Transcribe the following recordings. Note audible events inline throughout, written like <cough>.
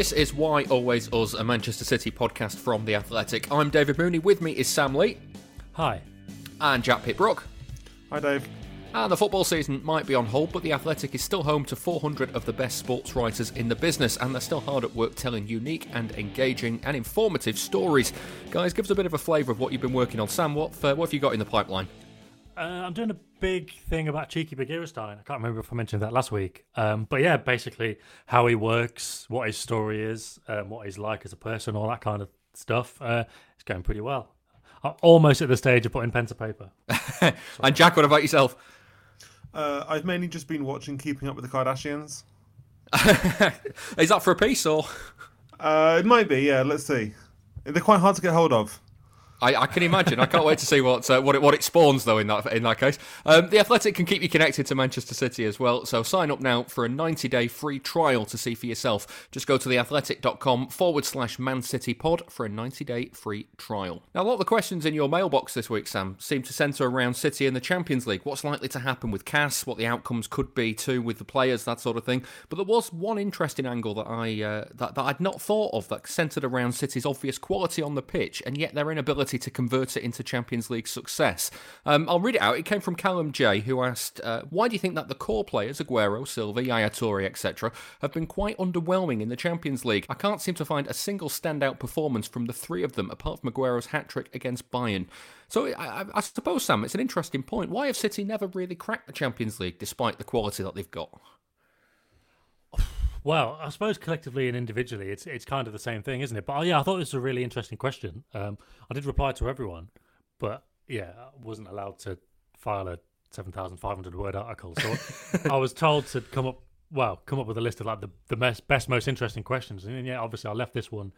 This is Why Always Us, a Manchester City podcast from The Athletic. I'm David Mooney. With me is Sam Lee. Hi. And Jack Pitt-Brooke. Hi, Dave. And the football season might be on hold, but The Athletic is still home to 400 of the best sports writers in the business, and they're still hard at work telling unique and engaging and informative stories. Guys, give us a bit of a flavour of what you've been working on. Sam, what, uh, what have you got in the pipeline? Uh, I'm doing a big thing about Txiki Begiristain. I can't remember if I mentioned that last week. Um, but yeah, basically how he works, what his story is, um, what he's like as a person, all that kind of stuff. Uh, it's going pretty well. I'm almost at the stage of putting pen to paper. <laughs> and Jack, what about yourself? Uh, I've mainly just been watching Keeping Up with the Kardashians. <laughs> is that for a piece or? Uh, it might be. Yeah, let's see. They're quite hard to get hold of. I, I, can imagine. I can't wait to see what uh, what, it, what it spawns though in that in that case. Um, the Athletic can keep you connected to Manchester City as well. So sign up now for a 90 day free trial to see for yourself. Just go to theathletic.com forward slash Man City Pod for a 90 day free trial. Now a lot of the questions in your mailbox this week, Sam, seem to centre around City and the Champions League. What's likely to happen with CAS? What the outcomes could be too with the players, that sort of thing. But there was one interesting angle that I uh, that, that I'd not thought of that centred around City's obvious quality on the pitch and yet their inability to convert it into Champions League success. Um, I'll read it out. It came from Callum J, who asked, uh, "Why do you think that the core players, Aguero, Silva, Yaya Toure, etc., have been quite underwhelming in the Champions League? I can't seem to find a single standout performance from the three of them, apart from Aguero's hat trick against Bayern." So I, I, suppose, Sam, it's an interesting point. Why have City never really cracked the Champions League, despite the quality that they've got? Well, I suppose collectively and individually, it's it's kind of the same thing, isn't it? But oh, yeah, I thought this was a really interesting question. Um, I did reply to everyone, but yeah, I wasn't allowed to file a seven thousand five hundred word article, so I was told to come up, well, come up with a list of like the the best, best most interesting questions, and yeah, obviously I left this one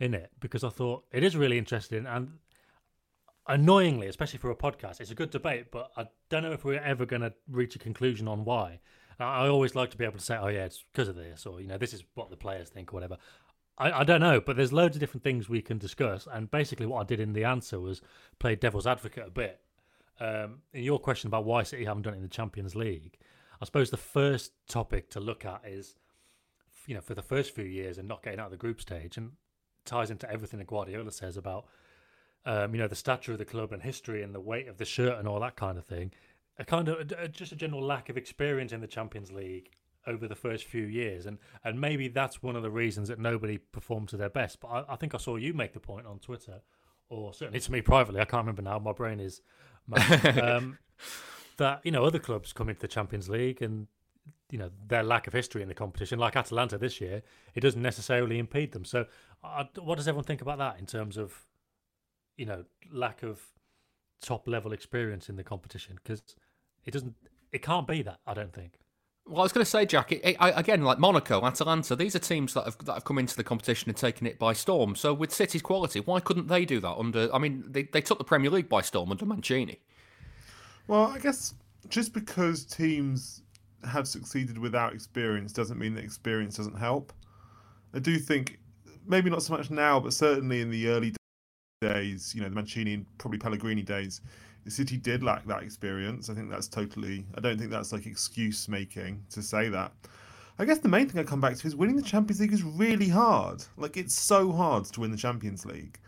in it because I thought it is really interesting and annoyingly, especially for a podcast, it's a good debate, but I don't know if we're ever going to reach a conclusion on why. I always like to be able to say, oh, yeah, it's because of this, or, you know, this is what the players think, or whatever. I, I don't know, but there's loads of different things we can discuss. And basically, what I did in the answer was play devil's advocate a bit. Um, in your question about why City haven't done it in the Champions League, I suppose the first topic to look at is, you know, for the first few years and not getting out of the group stage, and ties into everything that Guardiola says about, um, you know, the stature of the club and history and the weight of the shirt and all that kind of thing a kind of a, just a general lack of experience in the Champions League over the first few years, and and maybe that's one of the reasons that nobody performed to their best. But I, I think I saw you make the point on Twitter, or certainly to me privately. I can't remember now. My brain is <laughs> um, that you know other clubs come into the Champions League and you know their lack of history in the competition, like Atalanta this year, it doesn't necessarily impede them. So, uh, what does everyone think about that in terms of you know lack of top level experience in the competition? Because it doesn't. It can't be that. I don't think. Well, I was going to say, Jack. It, it, again, like Monaco, Atalanta, these are teams that have that have come into the competition and taken it by storm. So, with City's quality, why couldn't they do that under? I mean, they they took the Premier League by storm under Mancini. Well, I guess just because teams have succeeded without experience doesn't mean that experience doesn't help. I do think, maybe not so much now, but certainly in the early days, you know, the Mancini and probably Pellegrini days, City did lack that experience. I think that's totally. I don't think that's like excuse making to say that. I guess the main thing I come back to is winning the Champions League is really hard. Like it's so hard to win the Champions League.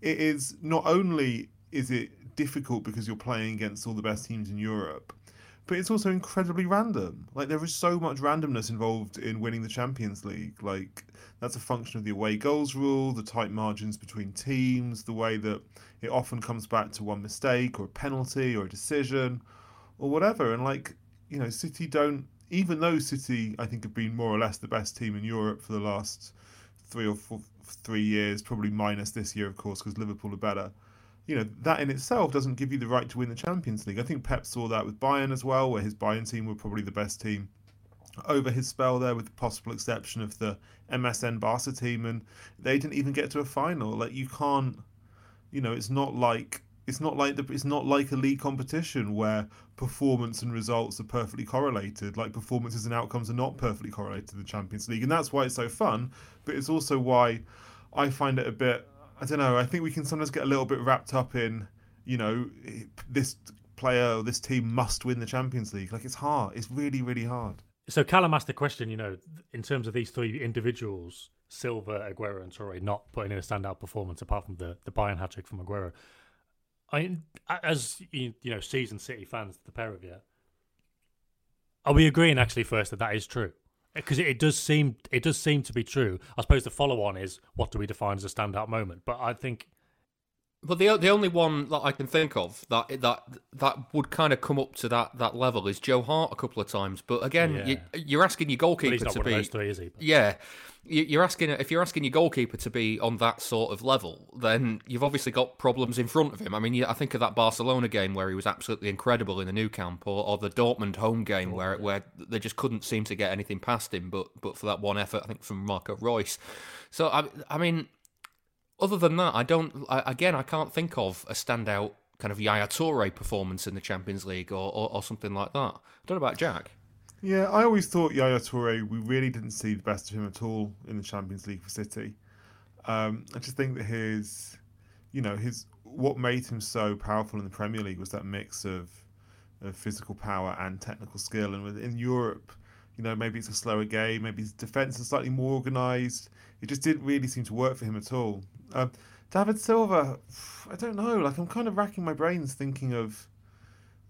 It is not only is it difficult because you're playing against all the best teams in Europe, but it's also incredibly random. Like there is so much randomness involved in winning the Champions League. Like that's a function of the away goals rule, the tight margins between teams, the way that it often comes back to one mistake or a penalty or a decision or whatever. And like, you know, City don't even though City I think have been more or less the best team in Europe for the last three or four three years, probably minus this year of course because Liverpool are better you know that in itself doesn't give you the right to win the Champions League. I think Pep saw that with Bayern as well, where his Bayern team were probably the best team over his spell there, with the possible exception of the MSN Barca team, and they didn't even get to a final. Like you can't, you know, it's not like it's not like the, it's not like a league competition where performance and results are perfectly correlated. Like performances and outcomes are not perfectly correlated to the Champions League, and that's why it's so fun. But it's also why I find it a bit I don't know. I think we can sometimes get a little bit wrapped up in, you know, this player or this team must win the Champions League. Like it's hard. It's really, really hard. So Callum asked the question, you know, in terms of these three individuals, Silva, Aguero, and Toure not putting in a standout performance apart from the the Bayern hat trick from Aguero. I as you, know, season City fans, the pair of you, are we agreeing actually first that that is true? Because it, does seem it does seem to be true. I suppose the follow on is what do we define as a standout moment? But I think But the the only one that I can think of that that that would kind of come up to that, that level is Joe Hart a couple of times. But again, Yeah. you, you're asking your goalkeeper to be three, is he? Yeah. You- You're asking if you're asking your goalkeeper to be on that sort of level, then you've obviously got problems in front of him. I mean, I think of that Barcelona game where he was absolutely incredible in the Nou Camp, or, or the Dortmund home game where where they just couldn't seem to get anything past him, but but for that one effort, I think from Marco Reus. So I I mean, other than that, I don't. I, again, I can't think of a standout kind of Yaya Toure performance in the Champions League or, or, or something like that. I don't know about Jack. Yeah, I always thought Yaya Toure, we really didn't see the best of him at all in the Champions League for City. Um, I just think that his, you know, his what made him so powerful in the Premier League was that mix of, of physical power and technical skill. And within Europe, you know, maybe it's a slower game, maybe his defence is slightly more organised. It just didn't really seem to work for him at all. Um, David Silva, I don't know. Like I'm kind of racking my brains thinking of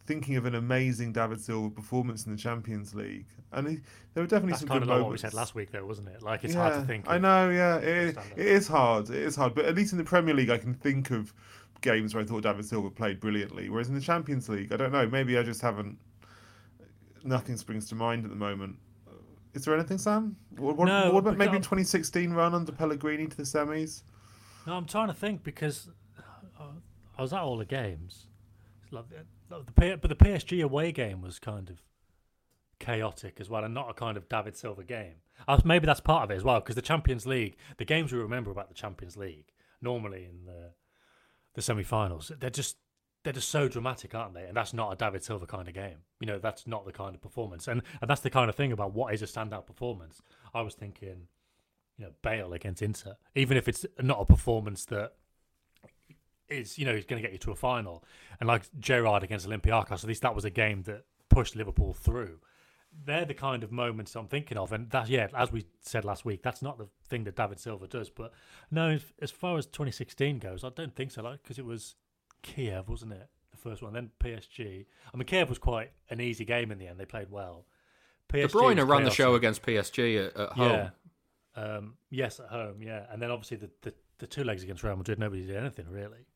thinking of an amazing David Silva performance in the Champions League, and he, there were definitely That's some kind good of like what we said last week, though, wasn't it? Like it's yeah, hard to think. I know, yeah, it, it is hard. It is hard, but at least in the Premier League, I can think of games where I thought David Silva played brilliantly. Whereas in the Champions League, I don't know. Maybe I just haven't. Nothing springs to mind at the moment. Is there anything, Sam? What, what, No, what about maybe in 2016 run under Pellegrini to the semis? No, I'm trying to think because uh, I was at all the games. Like, uh, the but the PSG away game was kind of chaotic as well, and not a kind of David Silva game. Uh, maybe that's part of it as well, because the Champions League, the games we remember about the Champions League, normally in the the semi-finals, they're just they're just so dramatic, aren't they? And that's not a David Silva kind of game. You know, that's not the kind of performance, and and that's the kind of thing about what is a standout performance. I was thinking you know, Bale against Inter, even if it's not a performance that is, you know, is going to get you to a final. And like Gerrard against Olympiacos, at least that was a game that pushed Liverpool through. They're the kind of moments I'm thinking of, and that, yeah, as we said last week, that's not the thing that David Silva does. But no, as- as far as 2016 goes, I don't think so. Like because it was Kiev, wasn't it, the first one? Then PSG. I mean, Kiev was quite an easy game in the end. They played well. PSG De Bruyne ran the show against PSG at, at home. Yeah. Um, yes, at home, yeah. And then obviously the, the, the two legs against Real Madrid, nobody did anything really.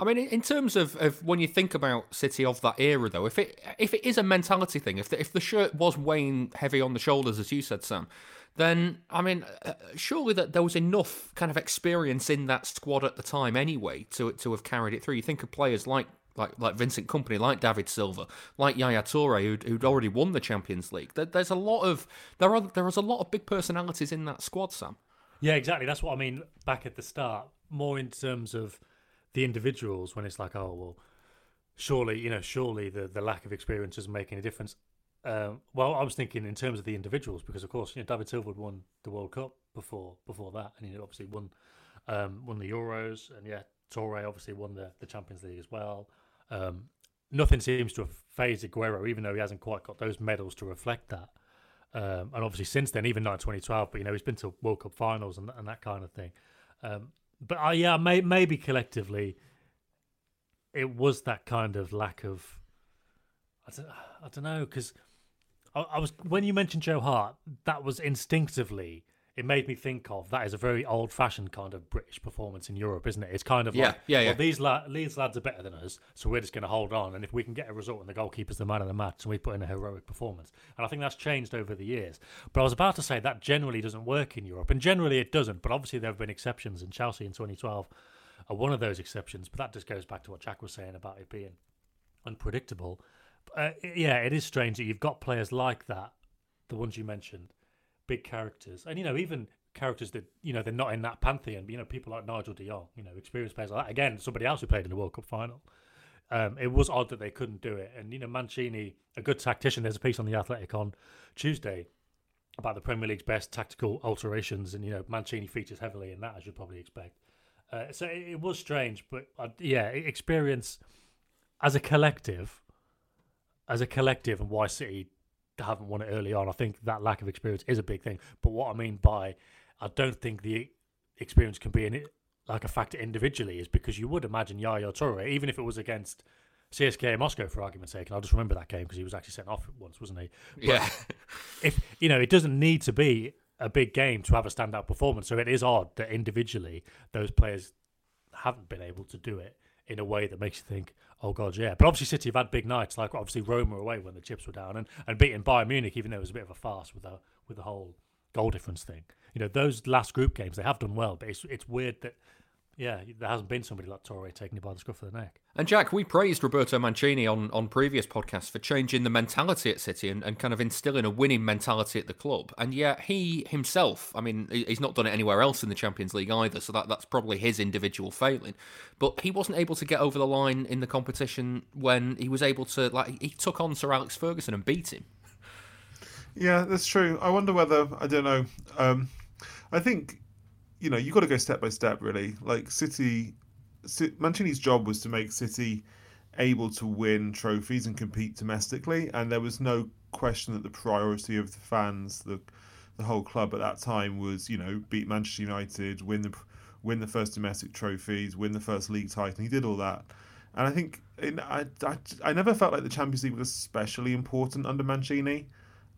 I mean, in terms of, of when you think about City of that era, though, if it if it is a mentality thing, if the, if the shirt was weighing heavy on the shoulders, as you said, Sam, then I mean, uh, surely that there was enough kind of experience in that squad at the time anyway to to have carried it through. You think of players like like like Vincent Kompany, like David Silva, like Yaya Toure, who'd, who'd already won the Champions League. There, there's a lot of there are there is a lot of big personalities in that squad, Sam. Yeah, exactly. That's what I mean back at the start. More in terms of the individuals when it's like, oh well, surely you know, surely the the lack of experience doesn't make any difference. Um, well, I was thinking in terms of the individuals because, of course, you know, David Silva won the World Cup before before that, and he obviously won um, won the Euros, and yeah, Toure obviously won the, the Champions League as well. Um, nothing seems to have phased Aguero, even though he hasn't quite got those medals to reflect that. Um, and obviously, since then, even not in 2012, but you know, he's been to World Cup finals and, and that kind of thing. Um, but uh, yeah, may, maybe collectively, it was that kind of lack of. I don't, I don't know because I, I was when you mentioned Joe Hart, that was instinctively it made me think of that is a very old-fashioned kind of British performance in Europe, isn't it? It's kind of Yeah, like, yeah, well, these la- these lads are better than us, so we're just going to hold on, and if we can get a result and the goalkeeper's the man of the match, and we put in a heroic performance, and I think that's changed over the years. But I was about to say that generally doesn't work in Europe, and generally it doesn't. But obviously there have been exceptions, and Chelsea in 2012 are one of those exceptions. But that just goes back to what Jack was saying about it being unpredictable. Uh, yeah, it is strange that you've got players like that, the ones you mentioned, big characters, and you know even characters that you know they're not in that pantheon. But, you know people like Nigel De Jong, you know experienced players like that. Again, somebody else who played in the World Cup final. Um, it was odd that they couldn't do it, and you know Mancini, a good tactician. There's a piece on the Athletic on Tuesday about the Premier League's best tactical alterations, and you know Mancini features heavily in that, as you'd probably expect. Uh, so it, it was strange, but uh, yeah, experience as a collective, as a collective, and why City haven't won it early on. I think that lack of experience is a big thing. But what I mean by I don't think the experience can be in it like a factor individually is because you would imagine Yaya Toure, even if it was against CSKA Moscow for argument's sake, and I'll just remember that game because he was actually sent off once, wasn't he? But yeah. <laughs> if you know, it doesn't need to be a big game to have a standout performance. So it is odd that individually those players haven't been able to do it in a way that makes you think, oh god, yeah. But obviously City have had big nights, like obviously Roma away when the chips were down, and, and beating Bayern Munich, even though it was a bit of a farce with the with the whole goal difference thing. You know, those last group games they have done well, but it's it's weird that yeah, there hasn't been somebody like Toure taking it by the scruff of the neck. And Jack, we praised Roberto Mancini on, on previous podcasts for changing the mentality at City and, and kind of instilling a winning mentality at the club. And yet he himself, I mean, he's not done it anywhere else in the Champions League either, so that, that's probably his individual failing. But he wasn't able to get over the line in the competition when he was able to, like, he took on Sir Alex Ferguson and beat him. Yeah, that's true. I wonder whether, I don't know. Um, I think you know, you've got to go step by step, really. Like City, Mancini's job was to make City able to win trophies and compete domestically, and there was no question that the priority of the fans, the the whole club at that time was, you know, beat Manchester United, win the win the first domestic trophies, win the first league title. He did all that, and I think in, I, I I never felt like the Champions League was especially important under Mancini.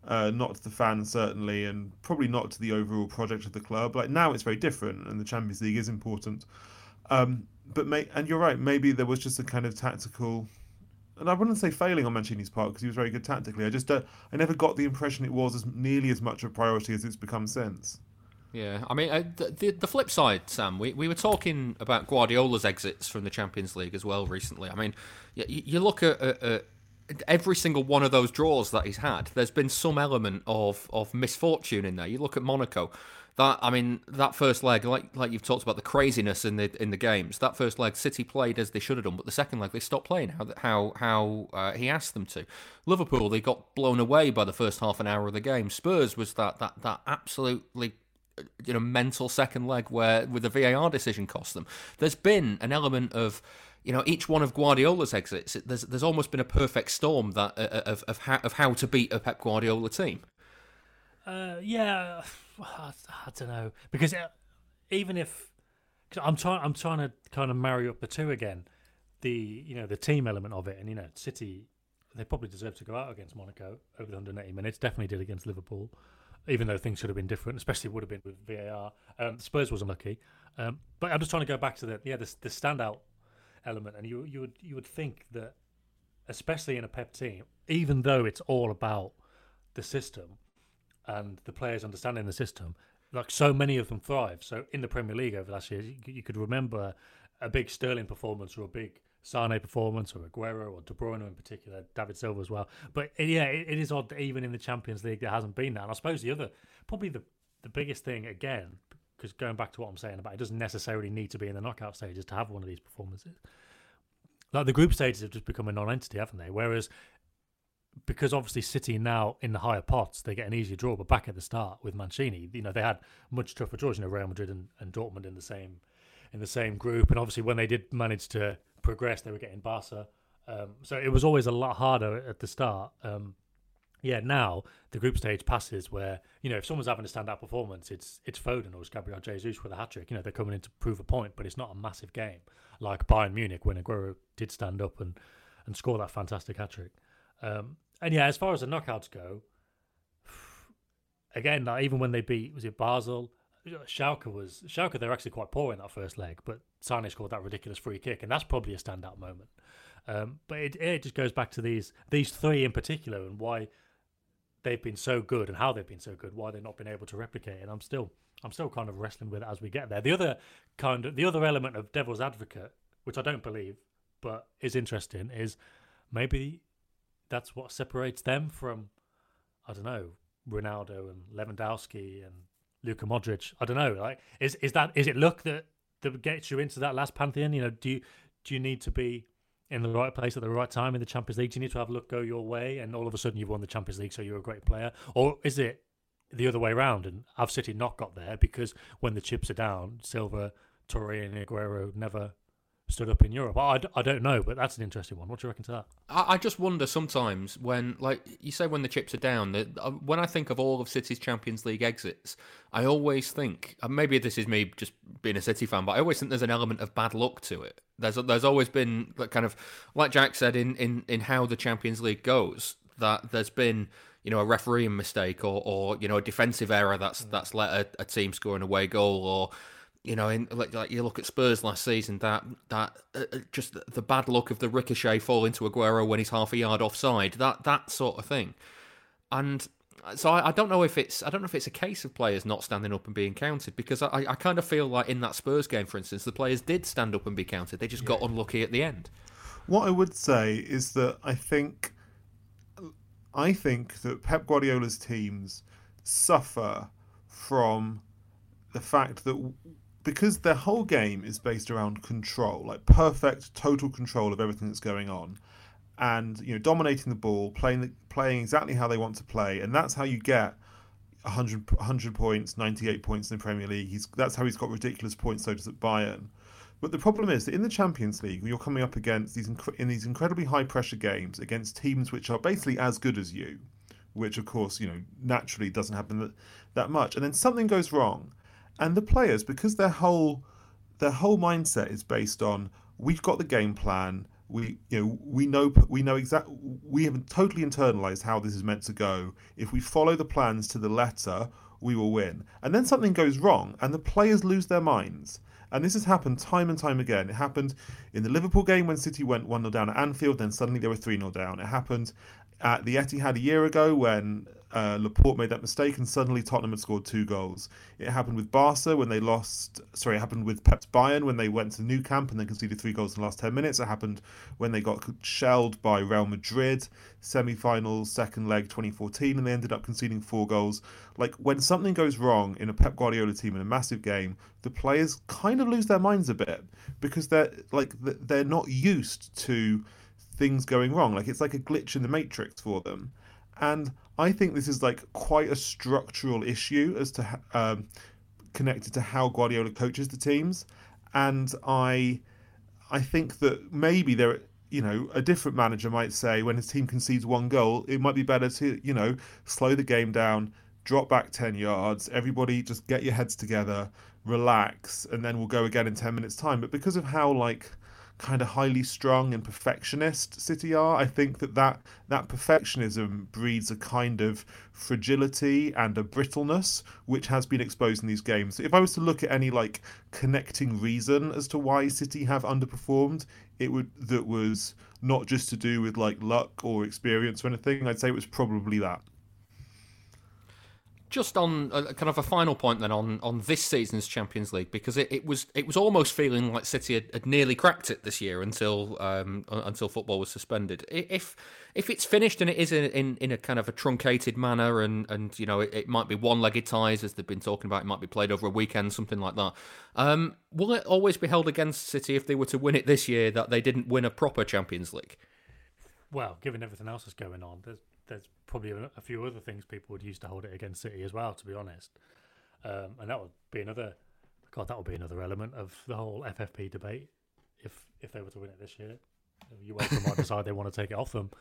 Uh, not to the fans certainly, and probably not to the overall project of the club. Like now, it's very different, and the Champions League is important. Um, but may, and you're right, maybe there was just a kind of tactical, and I wouldn't say failing on Mancini's part because he was very good tactically. I just I never got the impression it was as nearly as much of a priority as it's become since. Yeah, I mean, uh, the, the flip side, Sam, we, we were talking about Guardiola's exits from the Champions League as well recently. I mean, you, you look at, at, every single one of those draws that he's had, there's been some element of of misfortune in there. You look at Monaco. That I mean, that first leg, like like you've talked about the craziness in the in the games. That first leg, City played as they should have done, but the second leg they stopped playing how how how uh, he asked them to. Liverpool they got blown away by the first half an hour of the game. Spurs was that that that absolutely you know mental second leg where with the VAR decision cost them. There's been an element of you know, each one of Guardiola's exits, there's there's almost been a perfect storm that uh, uh, of of how, of how to beat a Pep Guardiola team. Uh, yeah, <sighs> I, I, don't know because uh, even if i I'm trying, I'm trying to kind of marry up the two again. The you know the team element of it, and you know City, they probably deserve to go out against Monaco over the 180 minutes. Definitely did against Liverpool, even though things should have been different, especially would have been with VAR. Um, Spurs was unlucky, um, but I'm just trying to go back to the yeah the, the standout element, and you you would you would think that, especially in a Pep team, even though it's all about the system and the players understanding the system, like so many of them thrive. So in the Premier League over last year, you, you could remember a big Sterling performance or a big Sane performance or Aguero or De Bruyne in particular, David Silva as well. But yeah, it, it is odd that even in the Champions League there hasn't been that. And I suppose the other, probably the the biggest thing again because going back to what I'm saying about it doesn't necessarily need to be in the knockout stages to have one of these performances. Like the group stages have just become a non-entity, haven't they? Whereas because obviously City now in the higher pots, they get an easier draw. But back at the start with Mancini, you know, they had much tougher draws. You know, Real Madrid and, and Dortmund in the same in the same group, and obviously when they did manage to progress, they were getting Barca. Um, so it was always a lot harder at the start. Um, yeah, now the group stage passes where you know if someone's having a standout performance, it's it's Foden or it's Gabriel Jesus with a hat trick. You know they're coming in to prove a point, but it's not a massive game like Bayern Munich when Aguero did stand up and and score that fantastic hat trick. Um, and yeah, as far as the knockouts go, <sighs> again, like, even when they beat was it Basel, Schalke was Schalke. They're actually quite poor in that first leg, but Sane scored that ridiculous free kick, and that's probably a standout moment. Um, but it, it just goes back to these these three in particular and why they've been so good and how they've been so good, why they've not been able to replicate it. And I'm still I'm still kind of wrestling with it as we get there. The other kind of the other element of devil's advocate, which I don't believe, but is interesting, is maybe that's what separates them from I don't know Ronaldo and Lewandowski and Luka Modric. I don't know. Like, is is that is it luck that that gets you into that last pantheon? You know, do you do you need to be in the right place at the right time in the Champions League? Do you need to have luck go your way and all of a sudden you've won the Champions League, so you're a great player? Or is it the other way around and have City not got there because when the chips are down, Silva, Toure, and Aguero never stood up in Europe. I, I don't know, but that's an interesting one. What do you reckon to that? I, I just wonder sometimes when, like you say, when the chips are down. That uh, when I think of all of City's Champions League exits, I always think, and maybe this is me just being a City fan, but I always think there's an element of bad luck to it. There's there's always been like kind of like Jack said in in in how the Champions League goes that there's been you know a refereeing mistake or or you know a defensive error that's that's let a, a team score an away goal or you know, in like, like you look at Spurs last season, that that uh, uh just the bad luck of the ricochet fall into Aguero when he's half a yard offside, that that sort of thing, and so I, I, don't know if it's I don't know if it's a case of players not standing up and being counted because I, I kind of feel like in that Spurs game, for instance, the players did stand up and be counted, they just yeah. got unlucky at the end. What I would say is that I think I think that Pep Guardiola's teams suffer from the fact that because their whole game is based around control, like perfect total control of everything that's going on, and you know dominating the ball, playing playing exactly how they want to play, and that's how you get 100, 100 points, 98 points in the Premier League. He's that's how he's got ridiculous points totals at Bayern. But the problem is that in the Champions League, you're coming up against these inc- in these incredibly high pressure games against teams which are basically as good as you, which of course you know naturally doesn't happen that, that much. And then something goes wrong, and the players because their whole their whole mindset is based on we've got the game plan we you know we know we know exactly we have totally internalized how this is meant to go if we follow the plans to the letter we will win and then something goes wrong and the players lose their minds and this has happened time and time again. It happened in the Liverpool game when City went 1 0 down at Anfield, then suddenly they were 3 0 down. It happened at the Etihad a year ago when uh, Laporte made that mistake, and suddenly Tottenham had scored two goals. It happened with Barca when they lost. Sorry, it happened with Pep's Bayern when they went to Nou Camp and then conceded three goals in the last ten minutes. It happened when they got shelled by Real Madrid, semi-finals, second leg, 2014, and they ended up conceding four goals. Like when something goes wrong in a Pep Guardiola team in a massive game, the players kind of lose their minds a bit because they're like they're not used to things going wrong. Like it's like a glitch in the matrix for them. And I think this is like quite a structural issue as to um, connected to how Guardiola coaches the teams, and I I think that maybe there you know a different manager might say when his team concedes one goal, it might be better to you know slow the game down, drop back ten yards, everybody just get your heads together, relax, and then we'll go again in ten minutes time. But because of how like kind of highly strung and perfectionist City are. I think that that, that perfectionism breeds a kind of fragility and a brittleness which has been exposed in these games. If I was to look at any like connecting reason as to why City have underperformed, it would that was not just to do with like luck or experience or anything. I'd say it was probably that. Just on uh, kind of a final point then on, on this season's Champions League because it, it was it was almost feeling like City had, had nearly cracked it this year until um, until football was suspended. If if it's finished and it is in, in, in a kind of a truncated manner and, and you know it, it might be one legged ties as they've been talking about, it might be played over a weekend, something like that. Um, will it always be held against City if they were to win it this year that they didn't win a proper Champions League? Well, given everything else that's going on, there's there's probably a, few other things people would use to hold it against City as well. To be honest, um, and that would be another. God, that would be another element of the whole FFP debate. If if they were to win it this year, UEFA might decide they want to take it off them.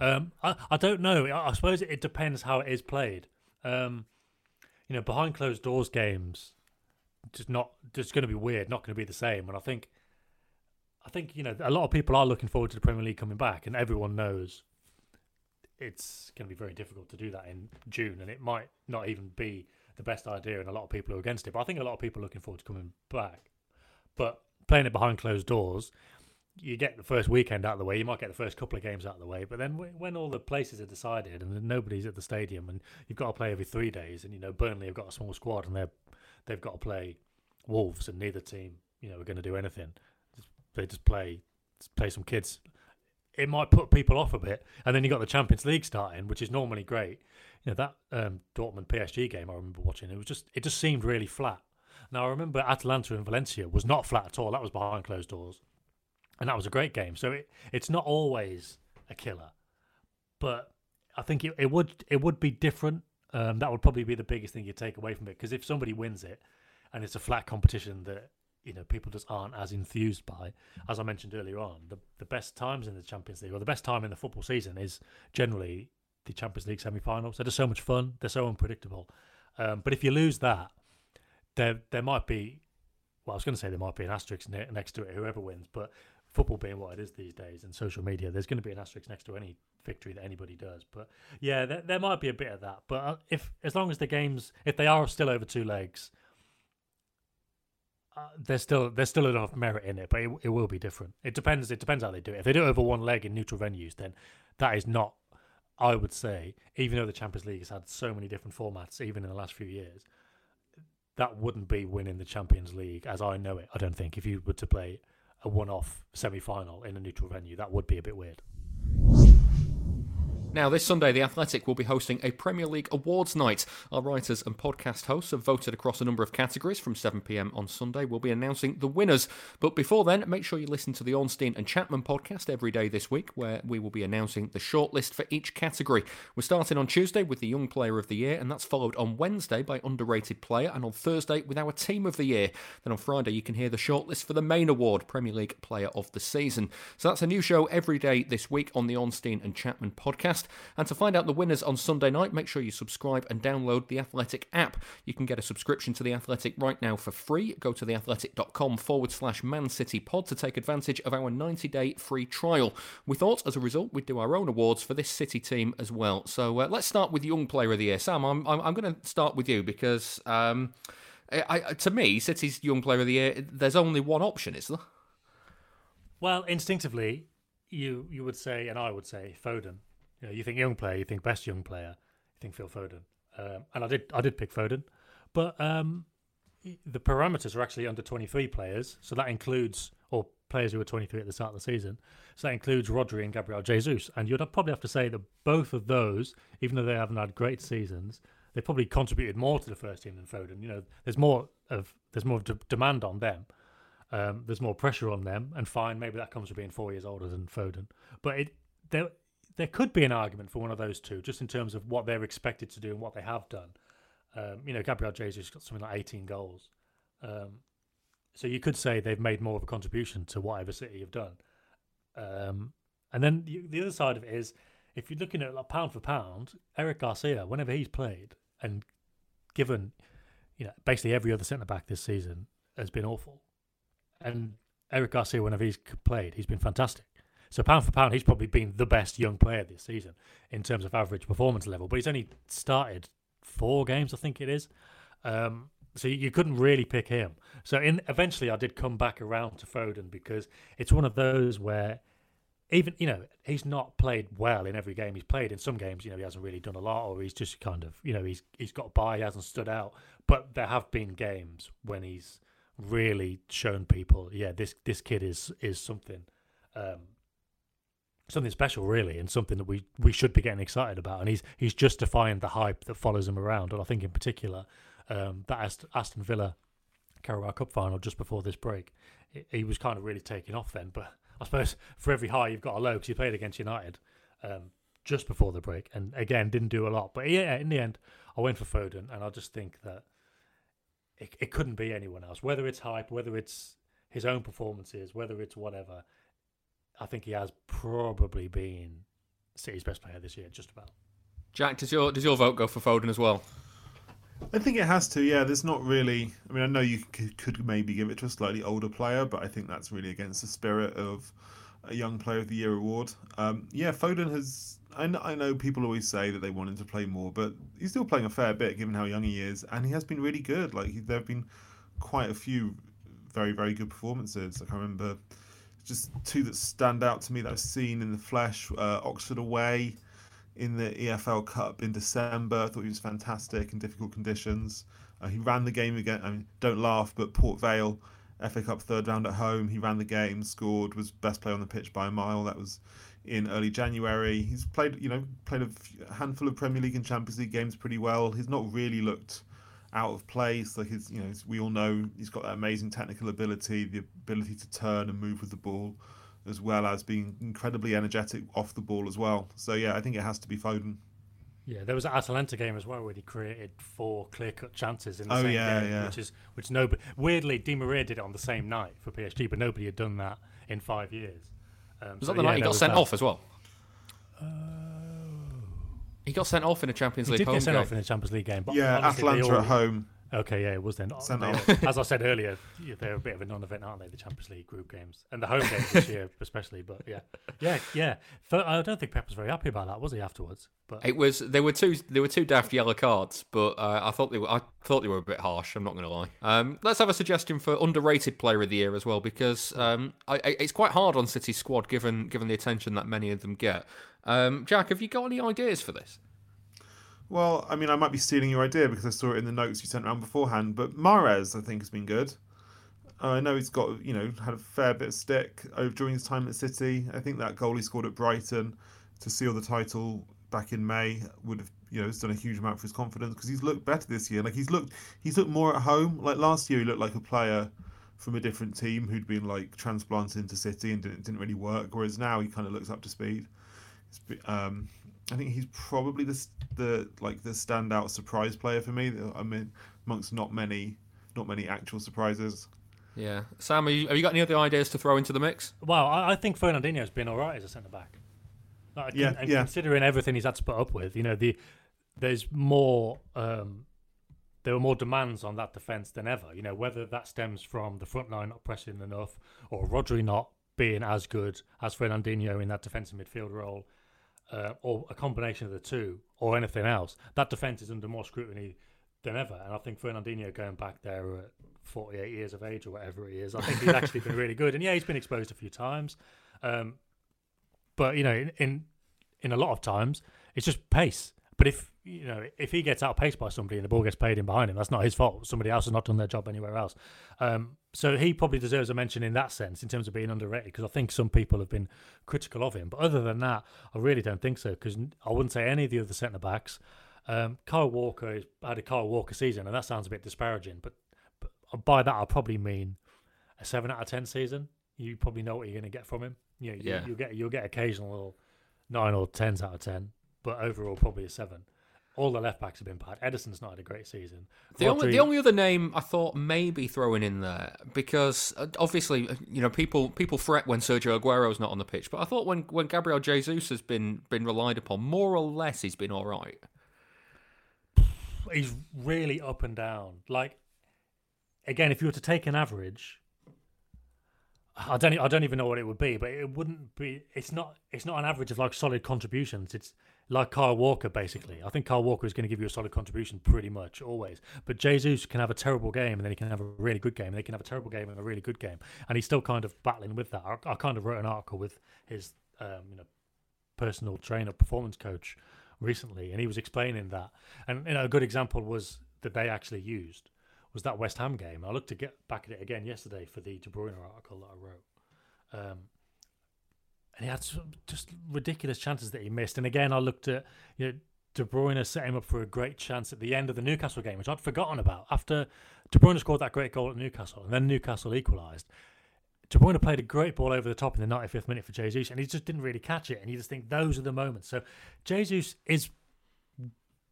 Um, I, I don't know. I, I, suppose it depends how it is played. Um, you know, behind closed doors games, just not just going to be weird. Not going to be the same. And I think, I think you know, a lot of people are looking forward to the Premier League coming back, and everyone knows it's going to be very difficult to do that in June, and it might not even be the best idea, and a lot of people are against it. But I think a lot of people are looking forward to coming back. But playing it behind closed doors, you get the first weekend out of the way. You might get the first couple of games out of the way, but then when all the places are decided and nobody's at the stadium, and you've got to play every three days, and you know Burnley have got a small squad, and they're they've got to play Wolves, and neither team you know are going to do anything. They just play play some kids it might put people off a bit. And then you got the Champions League starting, which is normally great. You know that um, Dortmund PSG game I remember watching. It was just it just seemed really flat. Now I remember Atalanta and Valencia was not flat at all. That was behind closed doors, and that was a great game. So it it's not always a killer, but I think it, it would it would be different. Um, that would probably be the biggest thing you take away from it because if somebody wins it and it's a flat competition that you know people just aren't as enthused by. As I mentioned earlier on, the the best times in the Champions League or the best time in the football season is generally the Champions League semi-finals. They're just so much fun. They're so unpredictable. Um, but if you lose that, there there might be. Well, I was going to say there might be an asterisk ne- next to it, whoever wins. But football being what it is these days and social media, there's going to be an asterisk next to any victory that anybody does. But yeah, there, there might be a bit of that. But uh, if as long as the games, if they are still over two legs, there's still there's still enough merit in it, but it, it will be different. It depends. It depends how they do it. If they do it over one leg in neutral venues, then that is not. I would say, even though the Champions League has had so many different formats, even in the last few years, that wouldn't be winning the Champions League as I know it. I don't think if you were to play a one-off semi-final in a neutral venue, that would be a bit weird. Now, this Sunday, The Athletic will be hosting a Premier League Awards night. Our writers and podcast hosts have voted across a number of categories from 7pm on Sunday. We'll be announcing the winners. But before then, make sure you listen to the Ornstein and Chapman podcast every day this week, where we will be announcing the shortlist for each category. We're starting on Tuesday with the Young Player of the Year, and that's followed on Wednesday by Underrated Player, and on Thursday with our Team of the Year. Then on Friday, you can hear the shortlist for the main award, Premier League Player of the Season. So that's a new show every day this week on the Ornstein and Chapman podcast. And to find out the winners on Sunday night, make sure you subscribe and download the Athletic app. You can get a subscription to the Athletic right now for free. Go to theathletic.com forward slash Man City Pod to take advantage of our 90 day free trial. We thought as a result we'd do our own awards for this City team as well. So uh, let's start with Young Player of the Year. Sam, I'm, I'm, I'm going to start with you because. Um, I, to me, City's Young Player of the Year, there's only one option, is there? Well, instinctively, you you would say, and I would say, Foden. You know, you think young player, you think best young player, you think Phil Foden, um, and I did I did pick Foden, but um, the parameters are actually under 23 players, so that includes or players who were 23 at the start of the season. So that includes Rodri and Gabriel Jesus, and you'd probably have to say that both of those, even though they haven't had great seasons, they probably contributed more to the first team than Foden. You know, there's more of there's more of demand on them. Um, there's more pressure on them, and fine, maybe that comes from being four years older than Foden. But it there could be an argument for one of those two, just in terms of what they're expected to do and what they have done. Um, you know, Gabriel Jesus got something like 18 goals. Um, so you could say they've made more of a contribution to whatever City have done. Um, and then the, the, other side of it is, if you're looking at like pound for pound, Eric Garcia, whenever he's played and given, you know, basically every other centre back this season has been awful, and Eric Garcia, whenever he's played, he's been fantastic. So pound for pound, he's probably been the best young player this season in terms of average performance level. But he's only started four games, I think it is. Um, so you couldn't really pick him. So in eventually, I did come back around to Foden because it's one of those where even you know he's not played well in every game he's played. In some games, you know he hasn't really done a lot, or he's just kind of you know he's he's got by, he hasn't stood out. But there have been games when he's really shown people, yeah, this this kid is is something. Um, something special, really, and something that we, we should be getting excited about. And he's he's justifying the hype that follows him around. And I think, in particular, um, that Aston Villa Carabao Cup final just before this break, he was kind of really taking off then. But I suppose <laughs> for every high, you've got a low because he played against United um, just before the break, and again didn't do a lot. But yeah, in the end, I went for Foden, and I just think that it, it couldn't be anyone else. Whether it's hype, whether it's his own performances, whether it's whatever I think he has probably been City's best player this year, just about. Jack, does your does your vote go for Foden as well? I think it has to. Yeah, there's not really. I mean, I know you could, could maybe give it to a slightly older player, but I think that's really against the spirit of a young player of the year award. Um, yeah, Foden has. I know, I know people always say that they want him to play more, but he's still playing a fair bit given how young he is, and he has been really good. Like there have been quite a few very very good performances. Like I remember just two that stand out to me that I've seen in the flesh. Uh, Oxford away in the EFL Cup in December. I thought he was fantastic in difficult conditions. Uh, he ran the game again. I mean, don't laugh, but Port Vale, FA Cup third round at home. He ran the game, scored, was best player on the pitch by a mile. That was in early January. He's played, you know, played a handful of Premier League and Champions League games pretty well. He's not really looked out of place. Like his, you know, we all know he's got that amazing technical ability, the ability to turn and move with the ball, as well as being incredibly energetic off the ball as well. So yeah, I think it has to be Foden. Yeah, there was an Atalanta game as well where he created four clear-cut chances in the Oh, same yeah, game, yeah. which is which nobody weirdly Di Maria did it on the same night for PSG, but nobody had done that in five years. Um, Was so, that the yeah, night he got sent that. off as well? He got sent off in a Champions He League did home get sent game. off in the Champions League game, but Yeah, honestly, they Atalanta all- at home. Okay, yeah, it was then. Sent as I said earlier, they're a bit of a non-event, aren't they? The Champions League group games and the home games this year, <laughs> especially. But yeah, yeah, yeah. But I don't think Pep was very happy about that, was he? Afterwards, but It was there were two there were two daft yellow cards, but uh, I thought they were I thought they were a bit harsh. I'm not going to lie. Um, let's have a suggestion for underrated player of the year as well, because um, I, I, it's quite hard on City's squad given given the attention that many of them get. Um, Jack, have you got any ideas for this? Well, I mean, I might be stealing your idea because I saw it in the notes you sent around beforehand. But Mahrez, I think, has been good. Uh, I know he's got, you know, had a fair bit of stick over during his time at City. I think that goal he scored at Brighton to seal the title back in May would have, you know, has done a huge amount for his confidence because he's looked better this year. Like he's looked, he's looked more at home. Like last year, he looked like a player from a different team who'd been like transplanted into City and didn't, didn't really work. Whereas now he kind of looks up to speed. Um, I think he's probably the the like the standout surprise player for me. I mean, amongst not many, not many actual surprises. Yeah, Sam, have you, have you got any other ideas to throw into the mix? well, I, I think Fernandinho's been all right as a centre back. Like, Yeah, and yeah. considering everything he's had to put up with, you know, the there's more. Um, there were more demands on that defence than ever. You know, whether that stems from the front line not pressing enough or Rodri not being as good as Fernandinho in that defensive midfield role, uh, or a combination of the two, or anything else, that defence is under more scrutiny than ever. And I think Fernandinho going back there at 48 years of age or whatever he is, I think he's actually been really good. And yeah, he's been exposed a few times, um, but you know, in, in in a lot of times, it's just pace. But if you know, if he gets outpaced by somebody and the ball gets played in behind him, that's not his fault. Somebody else has not done their job anywhere else. Um, so he probably deserves a mention in that sense, in terms of being underrated, because I think some people have been critical of him. But other than that, I really don't think so, because I wouldn't say any of the other centre backs. Um, Kyle Walker has had a Kyle Walker season, and that sounds a bit disparaging, but, but by that I probably mean a seven out of ten season. You probably know what you're going to get from him. You know, you, Yeah. you'll get you'll get occasional nine or tens out of ten, but overall probably a seven. All the left backs have been bad. Ederson's not had a great season. The only, the only other name I thought maybe throwing in there because uh, obviously uh, you know people people fret when Sergio Aguero's not on the pitch, but I thought when when Gabriel Jesus has been been relied upon, more or less he's been all right. he's really up and down. Like again, if you were to take an average, I don't I don't even know what it would be, but it wouldn't be. It's not it's not an average of like solid contributions. It's like Kyle Walker basically. I think Kyle Walker is going to give you a solid contribution pretty much always. But Jesus can have a terrible game and then he can have a really good game. And they can have a terrible game and a really good game, and he's still kind of battling with that. I, I kind of wrote an article with his um, you know personal trainer, performance coach recently, and he was explaining that. And you know, a good example was that they actually used was that West Ham game. I looked to get back at it again yesterday for the De Bruyne article that I wrote. Um, and he had just ridiculous chances that he missed. And again, I looked at you know De Bruyne set him up for a great chance at the end of the Newcastle game, which I'd forgotten about. After De Bruyne scored that great goal at Newcastle, and then Newcastle equalised. De Bruyne played a great ball over the top in the 95th minute for Jesus, and he just didn't really catch it. And you just think those are the moments. So Jesus is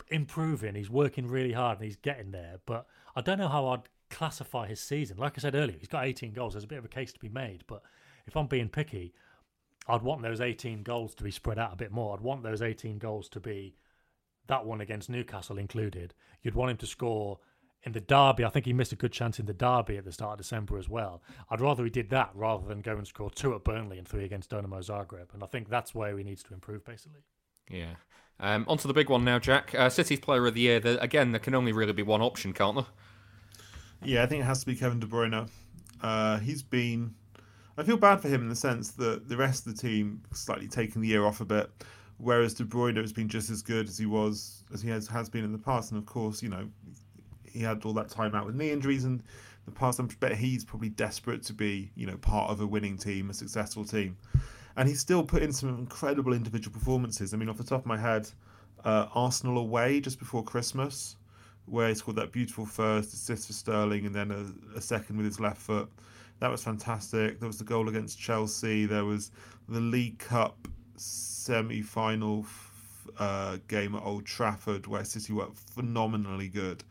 improving. He's working really hard and he's getting there. But I don't know how I'd classify his season. Like I said earlier, he's got 18 goals. There's a bit of a case to be made. But if I'm being picky, I'd want those 18 goals to be spread out a bit more. I'd want those 18 goals to be that one against Newcastle included. You'd want him to score in the derby. I think he missed a good chance in the derby at the start of December as well. I'd rather he did that rather than go and score two at Burnley and three against Dynamo Zagreb. And I think that's where he needs to improve, basically. Yeah. Um, on to the big one now, Jack. Uh, City's Player of the Year. There, again, there can only really be one option, can't there? Yeah, I think it has to be Kevin De Bruyne. Uh, he's been. I feel bad for him in the sense that the rest of the team slightly taking the year off a bit, whereas De Bruyne has been just as good as he was as he has has been in the past. And of course, you know, he had all that time out with knee injuries and the past. I'm bet he's probably desperate to be, you know, part of a winning team, a successful team, and he's still put in some incredible individual performances. I mean, off the top of my head, uh, Arsenal away just before Christmas where he scored that beautiful first assist for Sterling and then a, a second with his left foot. That was fantastic. There was the goal against Chelsea. There was the League Cup semi final uh, game at Old Trafford where City were phenomenally good,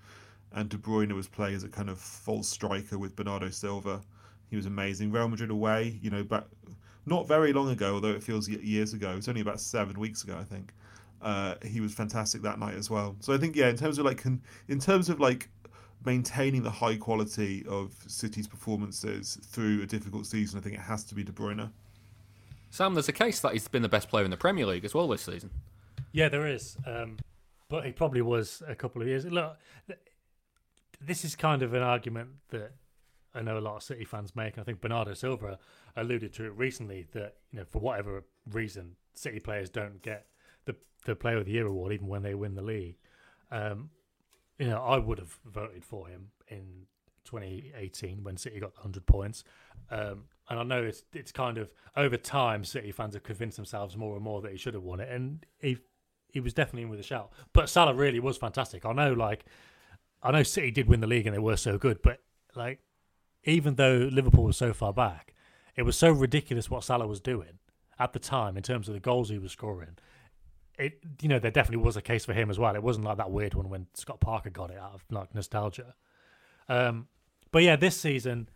and De Bruyne was playing as a kind of false striker with Bernardo Silva. He was amazing. Real Madrid away, you know, but not very long ago, although it feels years ago. It was only about seven weeks ago, I think. Uh, he was fantastic that night as well. So I think, yeah, in terms of like, in terms of like maintaining the high quality of City's performances through a difficult season, I think it has to be De Bruyne. Sam, there's a case that he's been the best player in the Premier League as well this season. Yeah, there is. Um, but he probably was a couple of years. Look, this is kind of an argument that I know a lot of City fans make. I think Bernardo Silva alluded to it recently that you know for whatever reason City players don't get the the Player of the Year award even when they win the league. Um, you know, I would have voted for him in 2018 when City got 100 points. Um, and I know it's it's kind of over time City fans have convinced themselves more and more that he should have won it, and he he was definitely in with a shout. But Salah really was fantastic. I know, like, I know City did win the league and they were so good, but like, even though Liverpool was so far back, it was so ridiculous what Salah was doing at the time in terms of the goals he was scoring. It, you know, there definitely was a case for him as well. It wasn't like that weird one when Scott Parker got it out of like nostalgia. Um, but yeah, this season,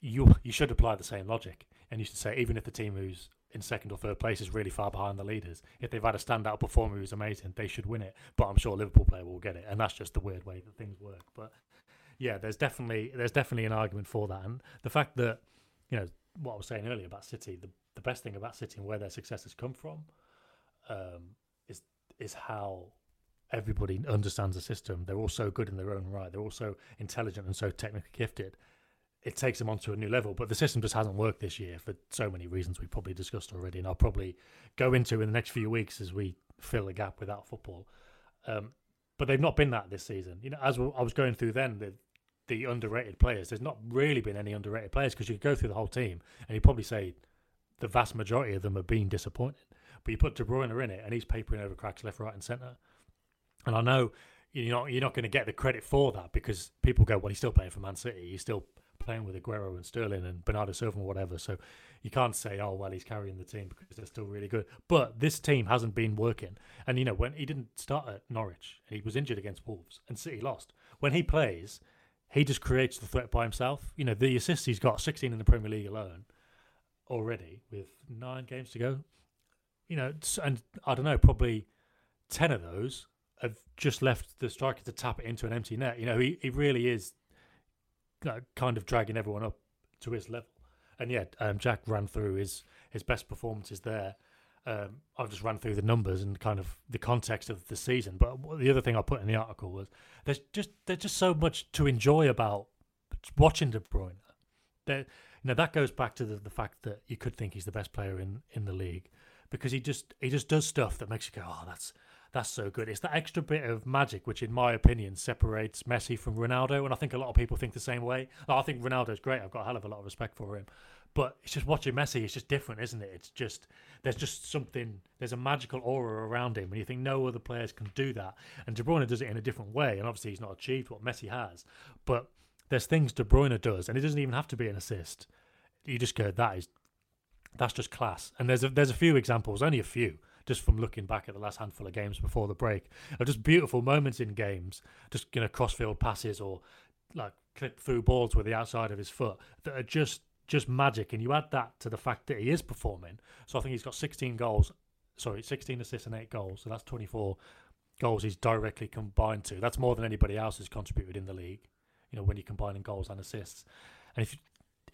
you you should apply the same logic, and you should say even if the team who's in second or third place is really far behind the leaders, if they've had a standout performer who's amazing, they should win it. But I'm sure Liverpool player will get it, and that's just the weird way that things work. But yeah, there's definitely there's definitely an argument for that, and the fact that you know what I was saying earlier about City, the the best thing about City and where their success has come from, um, is is how everybody understands the system. They're all so good in their own right. They're all so intelligent and so technically gifted it takes them onto a new level. But the system just hasn't worked this year for so many reasons we've probably discussed already, and I'll probably go into in the next few weeks as we fill the gap without football. Um, but they've not been that this season. You know, as I was going through then the the underrated players, there's not really been any underrated players because you could go through the whole team and you probably say the vast majority of them have been disappointed. But you put De Bruyne in it and he's papering over cracks left, right, and centre. And I know you're not you're not going to get the credit for that because people go, well, he's still playing for Man City. He's still playing with Aguero and Sterling and Bernardo Silva or whatever. So you can't say, oh well, he's carrying the team because they're still really good. But this team hasn't been working. And you know when he didn't start at Norwich, he was injured against Wolves, and City lost. When he plays, he just creates the threat by himself. You know the assists he's got, 16 in the Premier League alone already with nine games to go. You know, and I don't know, probably ten of those have just left the striker to tap it into an empty net. You know, he, he really is kind of dragging everyone up to his level. And yeah, um, Jack ran through his his best performances there. Um, I've just ran through the numbers and kind of the context of the season. But the other thing I put in the article was there's just there's just so much to enjoy about watching De Bruyne. There, that goes back to the, the fact that you could think he's the best player in, in the league because he just he just does stuff that makes you go, oh, that's that's so good. It's that extra bit of magic which, in my opinion, separates Messi from Ronaldo, and I think a lot of people think the same way. I think Ronaldo's great. I've got a hell of a lot of respect for him, but it's just watching Messi. It's just different, isn't it? It's just there's just something. There's a magical aura around him, and you think no other players can do that. And De Bruyne does it in a different way, and obviously he's not achieved what Messi has, but there's things De Bruyne does, and it doesn't even have to be an assist. You just go, that is that's just class. And there's a, there's a few examples, only a few, just from looking back at the last handful of games before the break, of just beautiful moments in games, just you know crossfield passes or like clip through balls with the outside of his foot that are just just magic. And you add that to the fact that he is performing. So I think he's got 16 goals, sorry, 16 assists and eight goals. So that's 24 goals he's directly combined to. That's more than anybody else has contributed in the league. You know when you're combining goals and assists. And if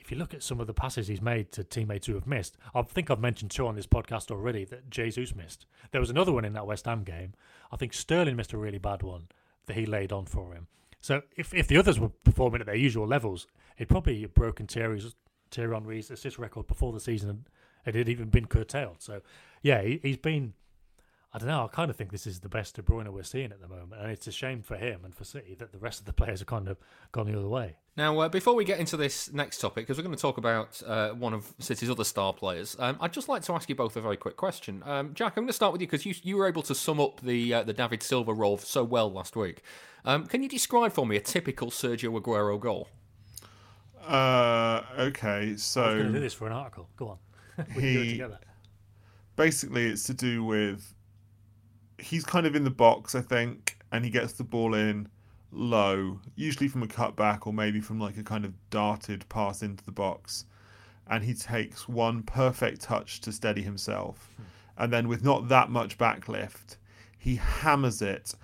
if you look at some of the passes he's made to teammates who have missed, I think I've mentioned two on this podcast already that Jesus missed. There was another one in that West Ham game. I think Sterling missed a really bad one that he laid on for him. So if if the others were performing at their usual levels, it probably broken Thierry's Thierry Henry's assist record before the season it had even been curtailed. So yeah, he, he's been I don't know. I kind of think this is the best De Bruyne we're seeing at the moment, and it's a shame for him and for City that the rest of the players have kind of gone the other way. Now, uh, before we get into this next topic, because we're going to talk about uh, one of City's other star players, um, I'd just like to ask you both a very quick question. Um, Jack, I'm going to start with you because you you were able to sum up the uh, the David Silva role so well last week. Um, can you describe for me a typical Sergio Aguero goal? Uh, okay, so I was going to do this for an article. Go on, <laughs> we he, can do it together. Basically, it's to do with he's kind of in the box, I think, and he gets the ball in low, usually from a cutback or maybe from like a kind of darted pass into the box. And he takes one perfect touch to steady himself. Hmm. And then, with not that much backlift, he hammers it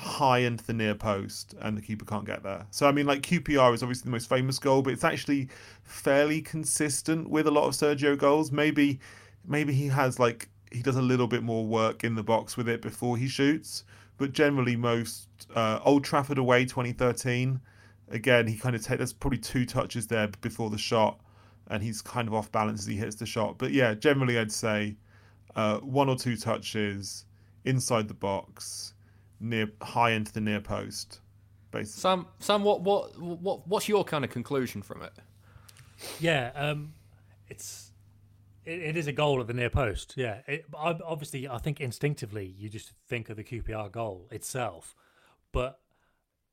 high into the near post, and the keeper can't get there. So, I mean, like QPR is obviously the most famous goal, but it's actually fairly consistent with a lot of Sergio goals. Maybe, maybe he has like he does a little bit more work in the box with it before he shoots, but generally most uh, Old Trafford away 2013. Again, he kind of takes there's probably two touches there before the shot, and he's kind of off balance as he hits the shot. But yeah, generally I'd say uh, one or two touches inside the box, near high into the near post. Basically. Sam, Sam, what, what, what, what's your kind of conclusion from it? Yeah, um, it's it, it is a goal at the near post. Yeah, it, obviously, I think instinctively you just think of the QPR goal itself, but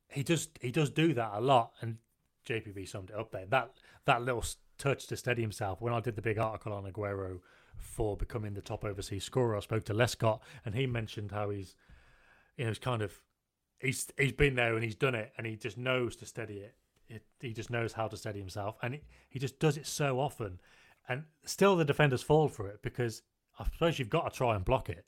he does he does do that a lot, and JPB summed it up there. That that little touch to steady himself. When I did the big article on Aguero for becoming the top overseas scorer, I spoke to Lescott, and he mentioned how he's you know he's kind of he's he's been there and he's done it, and he just knows to steady it. it he just knows how to steady himself, and he, he just does it so often and still the defenders fall for it because I suppose you've got to try and block it.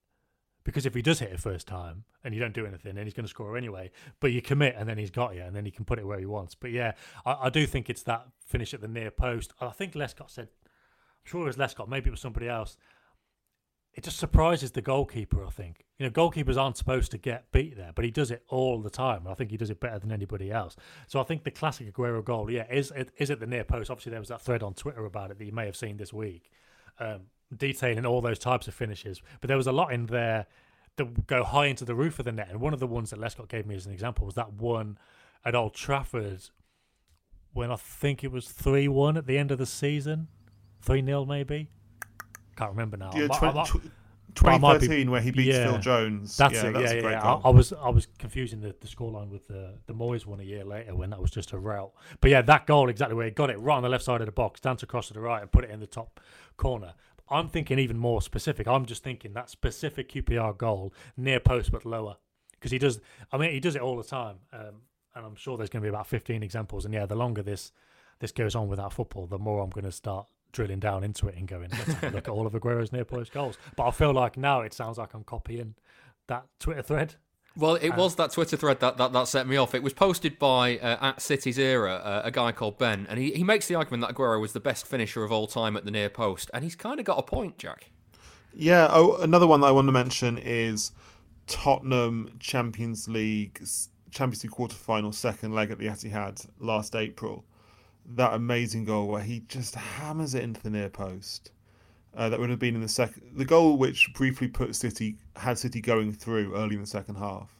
Because if he does hit it first time and you don't do anything, then he's going to score anyway. But you commit and then he's got you and then he can put it where he wants. But yeah, I, I do think it's that finish at the near post. I think Lescott said, I'm sure it was Lescott, maybe it was somebody else it just surprises the goalkeeper. I think you know goalkeepers aren't supposed to get beat there, but he does it all the time. I think he does it better than anybody else. So I think the classic Aguero goal, yeah, is it is at the near post. Obviously, there was that thread on Twitter about it that you may have seen this week, um, detailing all those types of finishes. But there was a lot in there that go high into the roof of the net, and one of the ones that Lescott gave me as an example was that one at Old Trafford when I think it was three one at the end of the season, three 0 maybe can't remember now. Yeah, tw- tw- 2013, be, where he beats yeah, Phil Jones. That's yeah, it. That's yeah, yeah. I, I, was I was confusing the, the scoreline with the the Moyes one a year later when that was just a route. But yeah, that goal exactly where he got it right on the left side of the box, dance across to the right, and put it in the top corner. I'm thinking even more specific. I'm just thinking that specific QPR goal near post but lower because he does. I mean, he does it all the time, um, and I'm sure there's going to be about 15 examples. And yeah, the longer this this goes on without football, the more I'm going to start drilling down into it and going, let's have a look at all of Aguero's near post goals. But I feel like now it sounds like I'm copying that Twitter thread. Well, it was that Twitter thread that, that, that set me off. It was posted by uh, at City's era, uh, a guy called Ben, and he, he makes the argument that Aguero was the best finisher of all time at the near post, and he's kind of got a point, Jack. Yeah. Oh, another one that I want to mention is Tottenham Champions League Champions League quarter final second leg at the Etihad last April that amazing goal where he just hammers it into the near post. Uh, that would have been in the second, the goal which briefly put City had City going through early in the second half.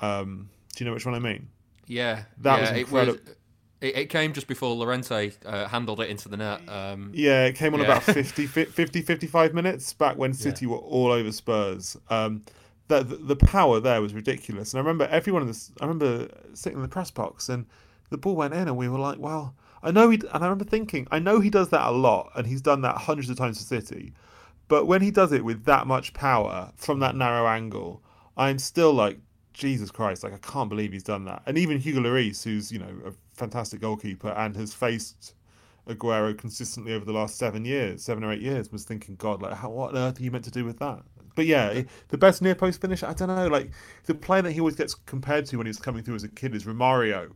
Um, do you know which one I mean? Yeah, that yeah, was incredible. It, was, it, it, came just before Llorente uh, handled it into the net. Um, yeah, it came on yeah. about <laughs> 50, 50, 55 minutes back when City yeah. were all over Spurs. Um, the, the, the power there was ridiculous, and I remember everyone in this. I remember sitting in the press box and the ball went in, and we were like, well, I know he. And I remember thinking, I know he does that a lot, and he's done that hundreds of times for City. But when he does it with that much power from that narrow angle, I'm still like, Jesus Christ! Like I can't believe he's done that. And even Hugo Lloris, who's you know a fantastic goalkeeper and has faced Aguero consistently over the last seven years, seven or eight years, was thinking, God, like how, what on earth are you meant to do with that? But yeah, the best near post finish, I don't know. Like the player that he always gets compared to when he's coming through as a kid is Romario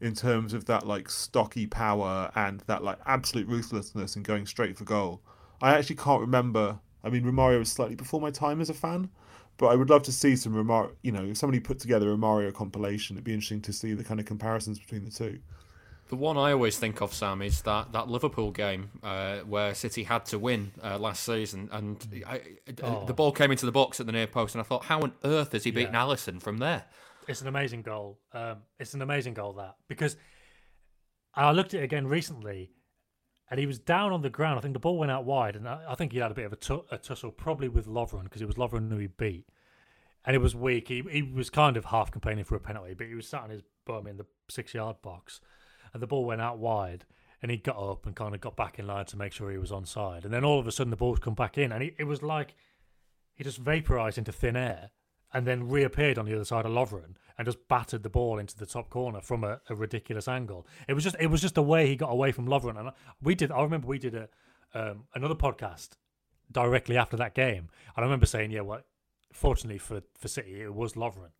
in terms of that like stocky power and that like absolute ruthlessness and going straight for goal. I actually can't remember. I mean, Romario was slightly before my time as a fan, but I would love to see some Romario. You know, if somebody put together a Mario compilation, it'd be interesting to see the kind of comparisons between the two. The one I always think of, Sam, is that, that Liverpool game uh, where City had to win uh, last season, and I, oh. the ball came into the box at the near post, and I thought, how on earth has he beaten yeah. Alisson from there? It's an amazing goal. Um, it's an amazing goal that because I looked at it again recently, and he was down on the ground. I think the ball went out wide, and I, I think he had a bit of a, t- a tussle, probably with Lovren because it was Lovren who he beat, and it was weak. He he was kind of half complaining for a penalty, but he was sat on his bum in the six yard box, and the ball went out wide. And he got up and kind of got back in line to make sure he was onside. And then all of a sudden, the ball's come back in, and he, it was like he just vaporized into thin air and then reappeared on the other side of Lovren and just battered the ball into the top corner from a, a ridiculous angle. It was just it was just the way he got away from Lovren, and we did. I remember we did a um, another podcast directly after that game, and I remember saying, "Yeah, well, fortunately for for City, it was Lovren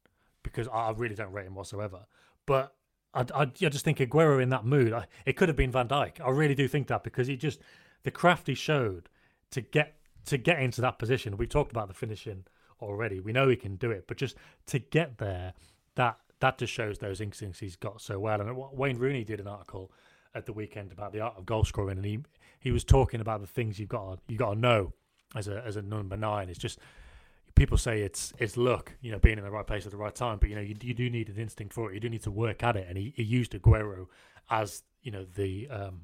because I, I really don't rate him whatsoever." But I, I, I just think Aguero in that mood, I, it could have been Van Dijk. I really do think that because he just the craft he showed to get to get into that position. We talked about the finishing already. We know he can do it, but just to get there, that that just shows those instincts he's got so well. And what Wayne Rooney did an article at the weekend about the art of goal scoring, and he he was talking about the things you've got you got to know as a as a number nine. It's just people say it's it's luck, you know, being in the right place at the right time, but you know you, you do need an instinct for it. You do need to work at it, and he, he used Aguero as you know the um,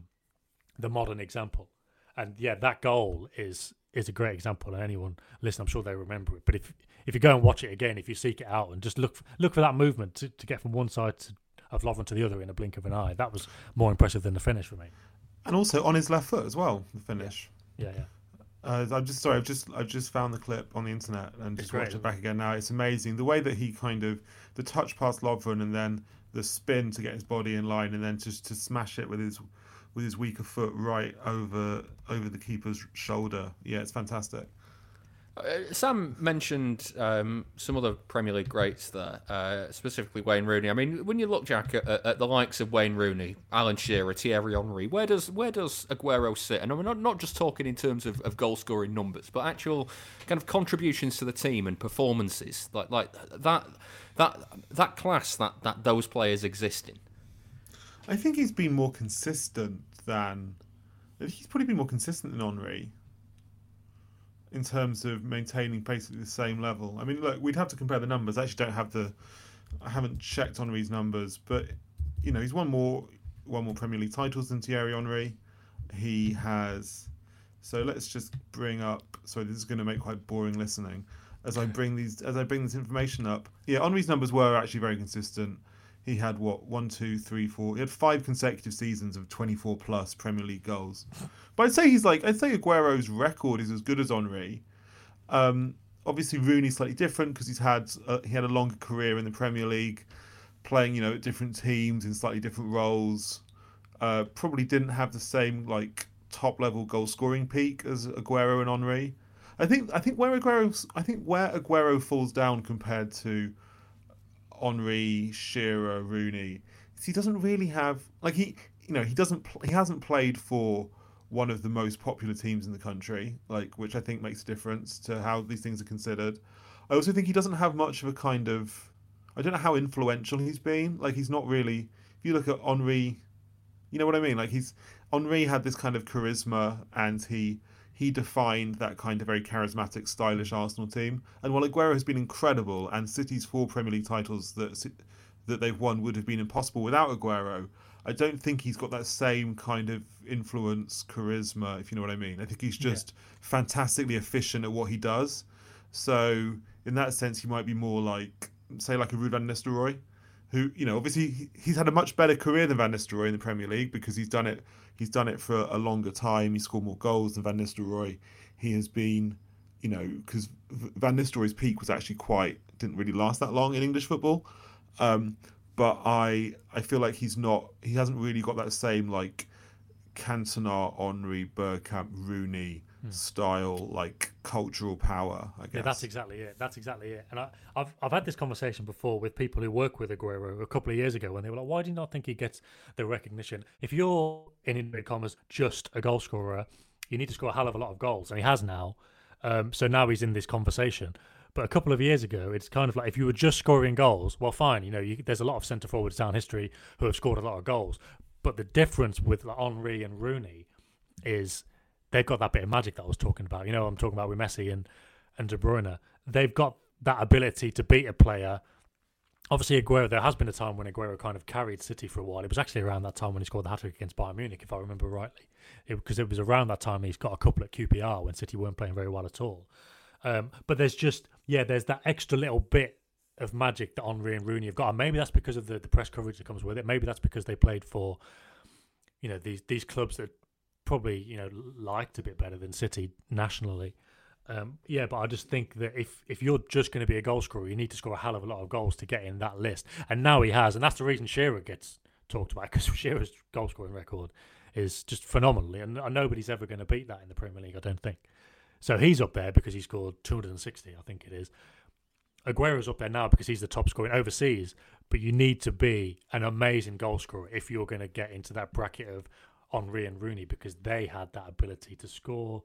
the modern example. And yeah, that goal is is a great example. And anyone listen, I'm sure they remember it. But if if you go and watch it again, if you seek it out and just look look for that movement to, to get from one side to, of Lovren to the other in a blink of an eye, that was more impressive than the finish for me. And also on his left foot as well, the finish. Yeah, yeah. Uh, I'm just sorry. I've just I've just found the clip on the internet and just watched it back again now. It's amazing the way that he kind of the touch past Lovren and then the spin to get his body in line and then just to smash it with his with his weaker foot right over over the keeper's shoulder. Yeah, it's fantastic. Uh, Sam mentioned um, some other Premier League greats there, uh, specifically Wayne Rooney. I mean, when you look, Jack, at, at, the likes of Wayne Rooney, Alan Shearer, Thierry Henry, where does where does Aguero sit? And I'm not, not just talking in terms of, of goal scoring numbers, but actual kind of contributions to the team and performances, like like that that that class that, that those players exist in. I think he's been more consistent than he's probably been more consistent than Henry in terms of maintaining basically the same level. I mean, look, we'd have to compare the numbers. I actually don't have the, I haven't checked Henry's numbers, but you know, he's won more, won more Premier League titles than Thierry Henry. He has. So let's just bring up. Sorry, this is going to make quite boring listening. As I bring these, as I bring this information up, yeah, Henry's numbers were actually very consistent. He had what one, two, three, four. He had five consecutive seasons of twenty-four plus Premier League goals. But I'd say he's like I'd say Aguero's record is as good as Henry. Um, obviously, Rooney's slightly different because he's had uh, he had a longer career in the Premier League, playing you know at different teams in slightly different roles. Uh, probably didn't have the same like top level goal scoring peak as Aguero and Henry. I think I think where Aguero I think where Aguero falls down compared to Henry, Shearer, Rooney. He doesn't really have like he you know he doesn't he hasn't played for one of the most popular teams in the country, like which I think makes a difference to how these things are considered. I also think he doesn't have much of a kind of I don't know how influential he's been. Like he's not really if you look at Henry, you know what I mean? Like he's Henry had this kind of charisma and he he defined that kind of very charismatic, stylish Arsenal team. And while Aguero has been incredible, and City's four Premier League titles that that they've won would have been impossible without Aguero, I don't think he's got that same kind of influence, charisma, if you know what I mean. I think he's just yeah. fantastically efficient at what he does. So in that sense, he might be more like, say, like a Ruud van Nistelrooy, who you know obviously he's had a much better career than Van Nistelrooy in the Premier League because he's done it He's done it for a longer time. He scored more goals than Van Nistelrooy. He has been, you know, because Van Nistelrooy's peak was actually quite didn't really last that long in English football. Um, but I I feel like he's not he hasn't really got that same like Cantona, Henry, Bergkamp, Rooney Hmm. style, like cultural power. I guess. Yeah, that's exactly it. That's exactly it. And I, have I've had this conversation before with people who work with Aguero a couple of years ago, and they were like, "Why do you not think he gets the recognition? If you're in inverted commas just a goal scorer, you need to score a hell of a lot of goals, and he has now. Um, so now he's in this conversation." But a couple of years ago, it's kind of like if you were just scoring goals, well, fine. You know, you, there's a lot of centre forwards down history who have scored a lot of goals. But the difference with like, Henry and Rooney is they've got that bit of magic that I was talking about. You know, I'm talking about with Messi and and De Bruyne. They've got that ability to beat a player. Obviously, Aguero. There has been a time when Aguero kind of carried City for a while. It was actually around that time when he scored the hat trick against Bayern Munich, if I remember rightly, because it, it, was around that time he's got a couple at QPR when City weren't playing very well at all. Um, but there's just yeah, there's that extra little bit of magic that Henry and Rooney have got, and maybe that's because of the, the press coverage that comes with it. Maybe that's because they played for you know these these clubs that probably you know liked a bit better than City nationally. Um, yeah, but I just think that if if you're just going to be a goal scorer, you need to score a hell of a lot of goals to get in that list. And now he has, and that's the reason Shearer gets talked about because <laughs> Shearer's goal scoring record is just phenomenally, and, and nobody's ever going to beat that in the Premier League, I don't think. So he's up there because he scored 260, I think it is. Aguero's up there now because he's the top scorer overseas, but you need to be an amazing goal scorer if you're going to get into that bracket of Henry and Rooney because they had that ability to score.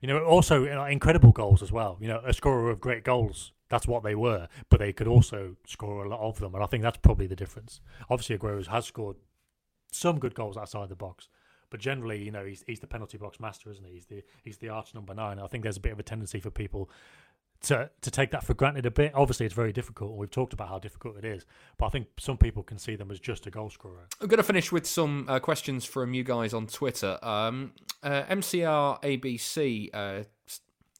You know, also you know, incredible goals as well. You know, a scorer of great goals. That's what they were, but they could also score a lot of them, and I think that's probably the difference. Obviously, Aguero has scored some good goals outside the box, but generally, you know, he's he's the penalty box master, isn't he? He's the he's the arch number nine. I think there's a bit of a tendency for people to to take that for granted a bit. Obviously, it's very difficult. We've talked about how difficult it is, but I think some people can see them as just a goal scorer. I'm going to finish with some uh, questions from you guys on Twitter. Um, uh, MCR ABC. Uh,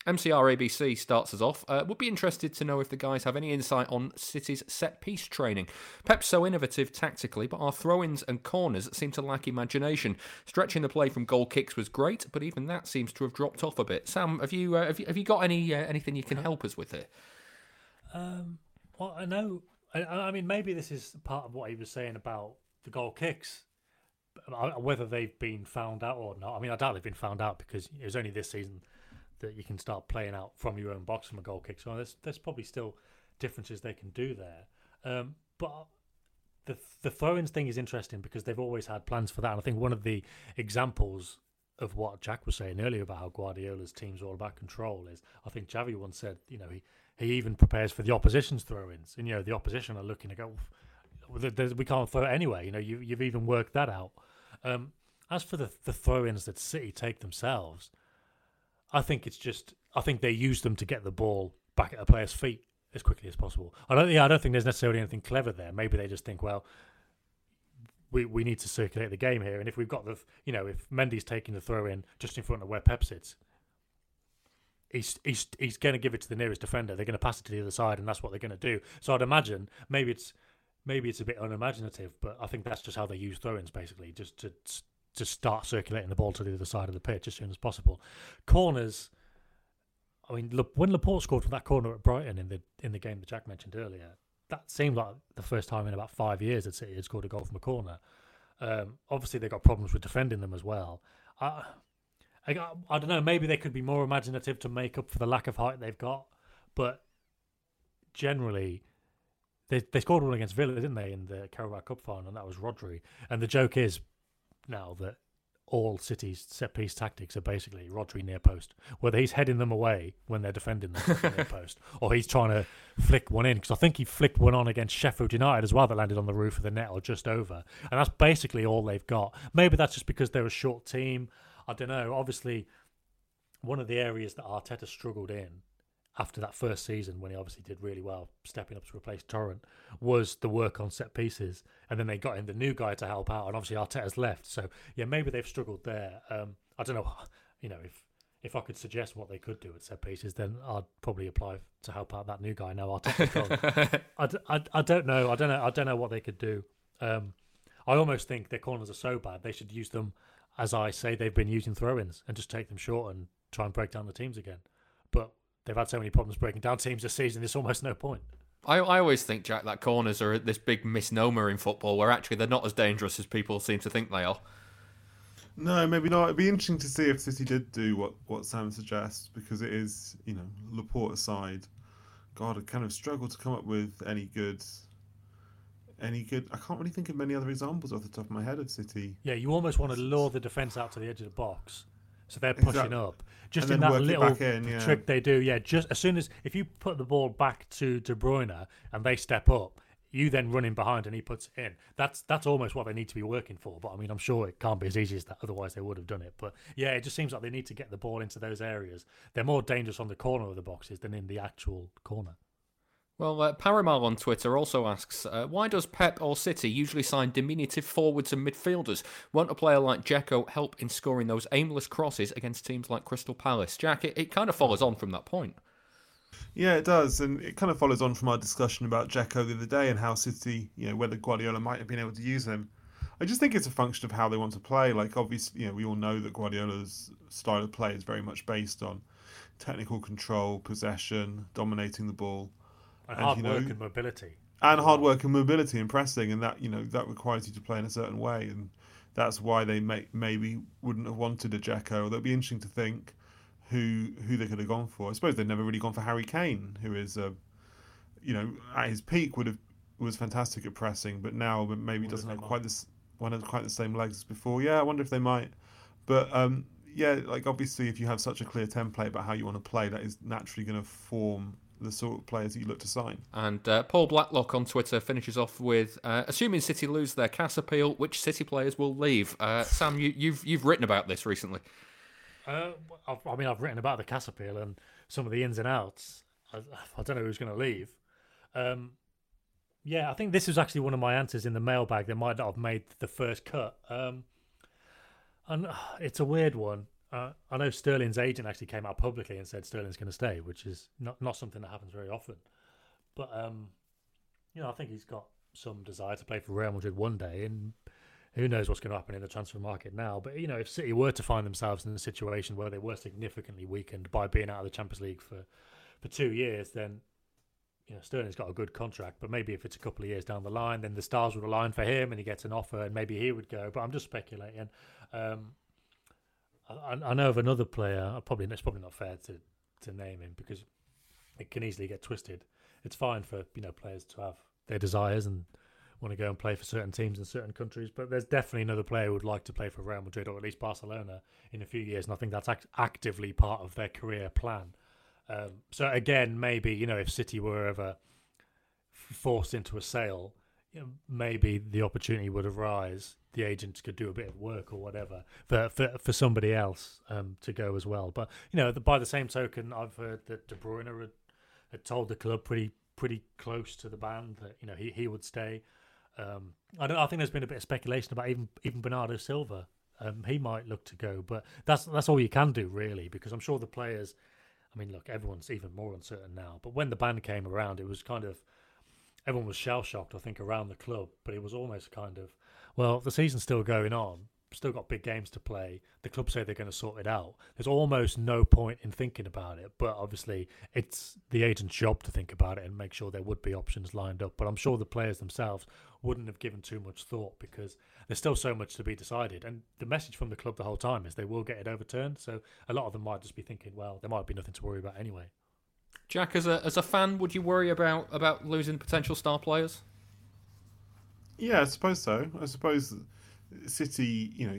MCR ABC starts us off. Uh, would be interested to know if the guys have any insight on City's set piece training. Pep's so innovative tactically, but our throw ins and corners seem to lack imagination. Stretching the play from goal kicks was great, but even that seems to have dropped off a bit. Sam, have you uh, have you, have you got any uh, anything you can help us with here? Um, well, I know. I, I mean, maybe this is part of what he was saying about the goal kicks. Whether they've been found out or not, I mean, I doubt they've been found out because it was only this season that you can start playing out from your own box from a goal kick. So there's there's probably still differences they can do there. Um, but the the throw-ins thing is interesting because they've always had plans for that. And I think one of the examples of what Jack was saying earlier about how Guardiola's team's all about control is I think Javi once said, you know, he, he even prepares for the opposition's throw-ins. And you know, the opposition are looking to go, we can't throw it anyway. You know, you you've even worked that out. Um, as for the the throw-ins that City take themselves, I think it's just I think they use them to get the ball back at a player's feet as quickly as possible. I don't yeah, I don't think there's necessarily anything clever there. Maybe they just think, well, we we need to circulate the game here, and if we've got the you know if Mendy's taking the throw in just in front of where Pep sits, he's he's he's going to give it to the nearest defender. They're going to pass it to the other side, and that's what they're going to do. So I'd imagine maybe it's maybe it's a bit unimaginative, but I think that's just how they use throw-ins basically, just to to start circulating the ball to the other side of the pitch as soon as possible. Corners. I mean, when Laporte scored from that corner at Brighton in the in the game that Jack mentioned earlier, that seemed like the first time in about five years that City had scored a goal from a corner. Um, obviously, they got problems with defending them as well. I, I, I don't know. Maybe they could be more imaginative to make up for the lack of height they've got, but generally, they they scored one against Villa, didn't they, in the Carabao Cup final, and that was Rodri. And the joke is, now that all City's set piece tactics are basically Rodri near post, whether he's heading them away when they're defending the near <laughs> post, or he's trying to flick one in. Because I think he flicked one on against Sheffield United as well that landed on the roof of the net or just over, and that's basically all they've got. Maybe that's just because they're a short team. I don't know. Obviously, one of the areas that Arteta struggled in after that first season when he obviously did really well, stepping up to replace Torrent, was the work on set pieces. And then they got in the new guy to help out, and obviously Arteta's left. So yeah, maybe they've struggled there. Um, I don't know, <sighs> you know, if if I could suggest what they could do at set pieces, then I'd probably apply to help out that new guy. Now Arteta's <laughs> I, I, I don't know. I don't know. I don't know what they could do. Um, I almost think their corners are so bad they should use them as I say they've been using throw-ins and just take them short and try and break down the teams again. But they've had so many problems breaking down teams this season. There's almost no point. I, I always think, Jack, that corners are this big misnomer in football where actually they're not as dangerous as people seem to think they are. No, maybe not. It'd be interesting to see if City did do what, what Sam suggests because it is, you know, Laporte aside. God, I kind of struggle to come up with any good. Any good? I can't really think of many other examples off the top of my head of City. Yeah, you almost want to lure the defence out to the edge of the box so they're pushing exactly. up. Just in that little in, yeah. trick they do, yeah. Just as soon as if you put the ball back to De Bruyne and they step up, you then run in behind and he puts it in. That's that's almost what they need to be working for. But I mean, I'm sure it can't be as easy as that. Otherwise, they would have done it. But yeah, it just seems like they need to get the ball into those areas. They're more dangerous on the corner of the boxes than in the actual corner. Well, uh, on Twitter also asks, uh, why does Pep or City usually sign diminutive forwards and midfielders? Won't a player like Dzeko help in scoring those aimless crosses against teams like Crystal Palace? Jack, it, it kind of follows on from that point. Yeah, it does, and it kind of follows on from our discussion about Dzeko the other day and how City, you know, whether Guardiola might have been able to use him. I just think it's a function of how they want to play. Like obviously, you know, we all know that Guardiola's style of play is very much based on technical control, possession, dominating the ball, And, And, hard you know- work and mobility. and hard work and mobility and pressing, and that you know that requires you to play in a certain way, and that's why they may, maybe wouldn't have wanted a Dzeko. It'd be interesting to think who who they could have gone for. I suppose they've never really gone for Harry Kane, who is a you know at his peak would have was fantastic at pressing, but now maybe doesn't have quite this one has quite the same legs as before. Yeah, I wonder if they might, but um, yeah, like obviously if you have such a clear template about how you want to play, that is naturally going to form the sort of players you look to sign. And uh, Paul Blacklock on Twitter finishes off with, uh, assuming City lose their CAS appeal, which City players will leave? Uh, Sam, you, you've you've written about this recently. Uh, I've, mean, I've written about the Cas appeal and some of the ins and outs. I, I don't know who's going to leave. Um, yeah, I think this was actually one of my answers in the mailbag that might not have made the first cut. Um, and uh, it's a weird one. Uh, I know Sterling's agent actually came out publicly and said Sterling's going to stay, which is not not something that happens very often. But um, you know, I think he's got some desire to play for Real Madrid one day, and who knows what's going to happen in the transfer market now. But you know, if City were to find themselves in a situation where they were significantly weakened by being out of the Champions League for for two years, then you know Sterling's got a good contract. But maybe if it's a couple of years down the line, then the stars would align for him, and he gets an offer, and maybe he would go. But I'm just speculating. Um, I, I know of another player. I Probably it's probably not fair to to name him because it can easily get twisted. It's fine for you know players to have their desires and want to go and play for certain teams in certain countries, but there's definitely another player who would like to play for Real Madrid or at least Barcelona in a few years, and I think that's act- actively part of their career plan. Um, so again, maybe you know if City were ever forced into a sale, you know, maybe the opportunity would arise. The agents could do a bit of work or whatever for for, for somebody else um, to go as well. But you know, the, by the same token, I've heard that De Bruyne had, had told the club pretty pretty close to the band that you know he, he would stay. Um, I don't. I think there's been a bit of speculation about even even Bernardo Silva. Um, he might look to go, but that's that's all you can do really, because I'm sure the players. I mean, look, everyone's even more uncertain now. But when the ban came around, it was kind of everyone was shell shocked. I think around the club, but it was almost kind of well, the season's still going on. Still got big games to play. The club say they're going to sort it out. There's almost no point in thinking about it, but obviously it's the agent's job to think about it and make sure there would be options lined up. But I'm sure the players themselves wouldn't have given too much thought because there's still so much to be decided. And the message from the club the whole time is they will get it overturned. So a lot of them might just be thinking, well, there might be nothing to worry about anyway. Jack, as a as a fan, would you worry about about losing potential star players? Yeah, I suppose so. I suppose City, you know,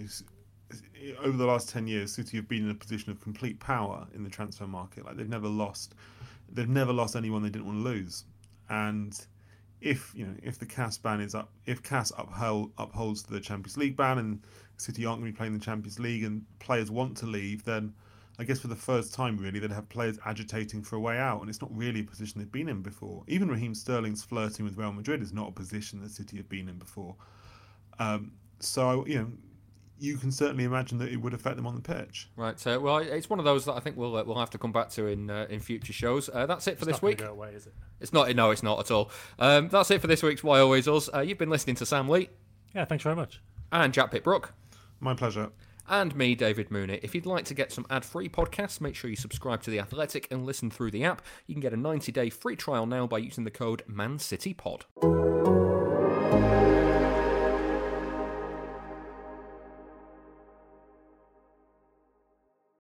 over the last ten years, City have been in a position of complete power in the transfer market. Like they've never lost, they've never lost anyone they didn't want to lose. And if you know, if the CAS ban is up, if CAS upheld, upholds the Champions League ban, and City aren't going to be playing the Champions League, and players want to leave, then I guess for the first time, really, they'd have players agitating for a way out, and it's not really a position they've been in before. Even Raheem Sterling's flirting with Real Madrid is not a position that City have been in before. Um, so you know, you can certainly imagine that it would affect them on the pitch. Right. So, well, it's one of those that I think we'll uh, we'll have to come back to in uh, in future shows. Uh, that's it for It's this week. Go away, is it? It's not. No, it's not at all. Um, that's it for this week's Why Always Us. Uh, you've been listening to Sam Lee Yeah, thanks very much. and Jack Pitt-Brooke. My pleasure. And me, David Mooney. If you'd like to get some ad free podcasts, make sure you subscribe to The Athletic and listen through the app. You can get a 90 day free trial now by using the code ManCityPod.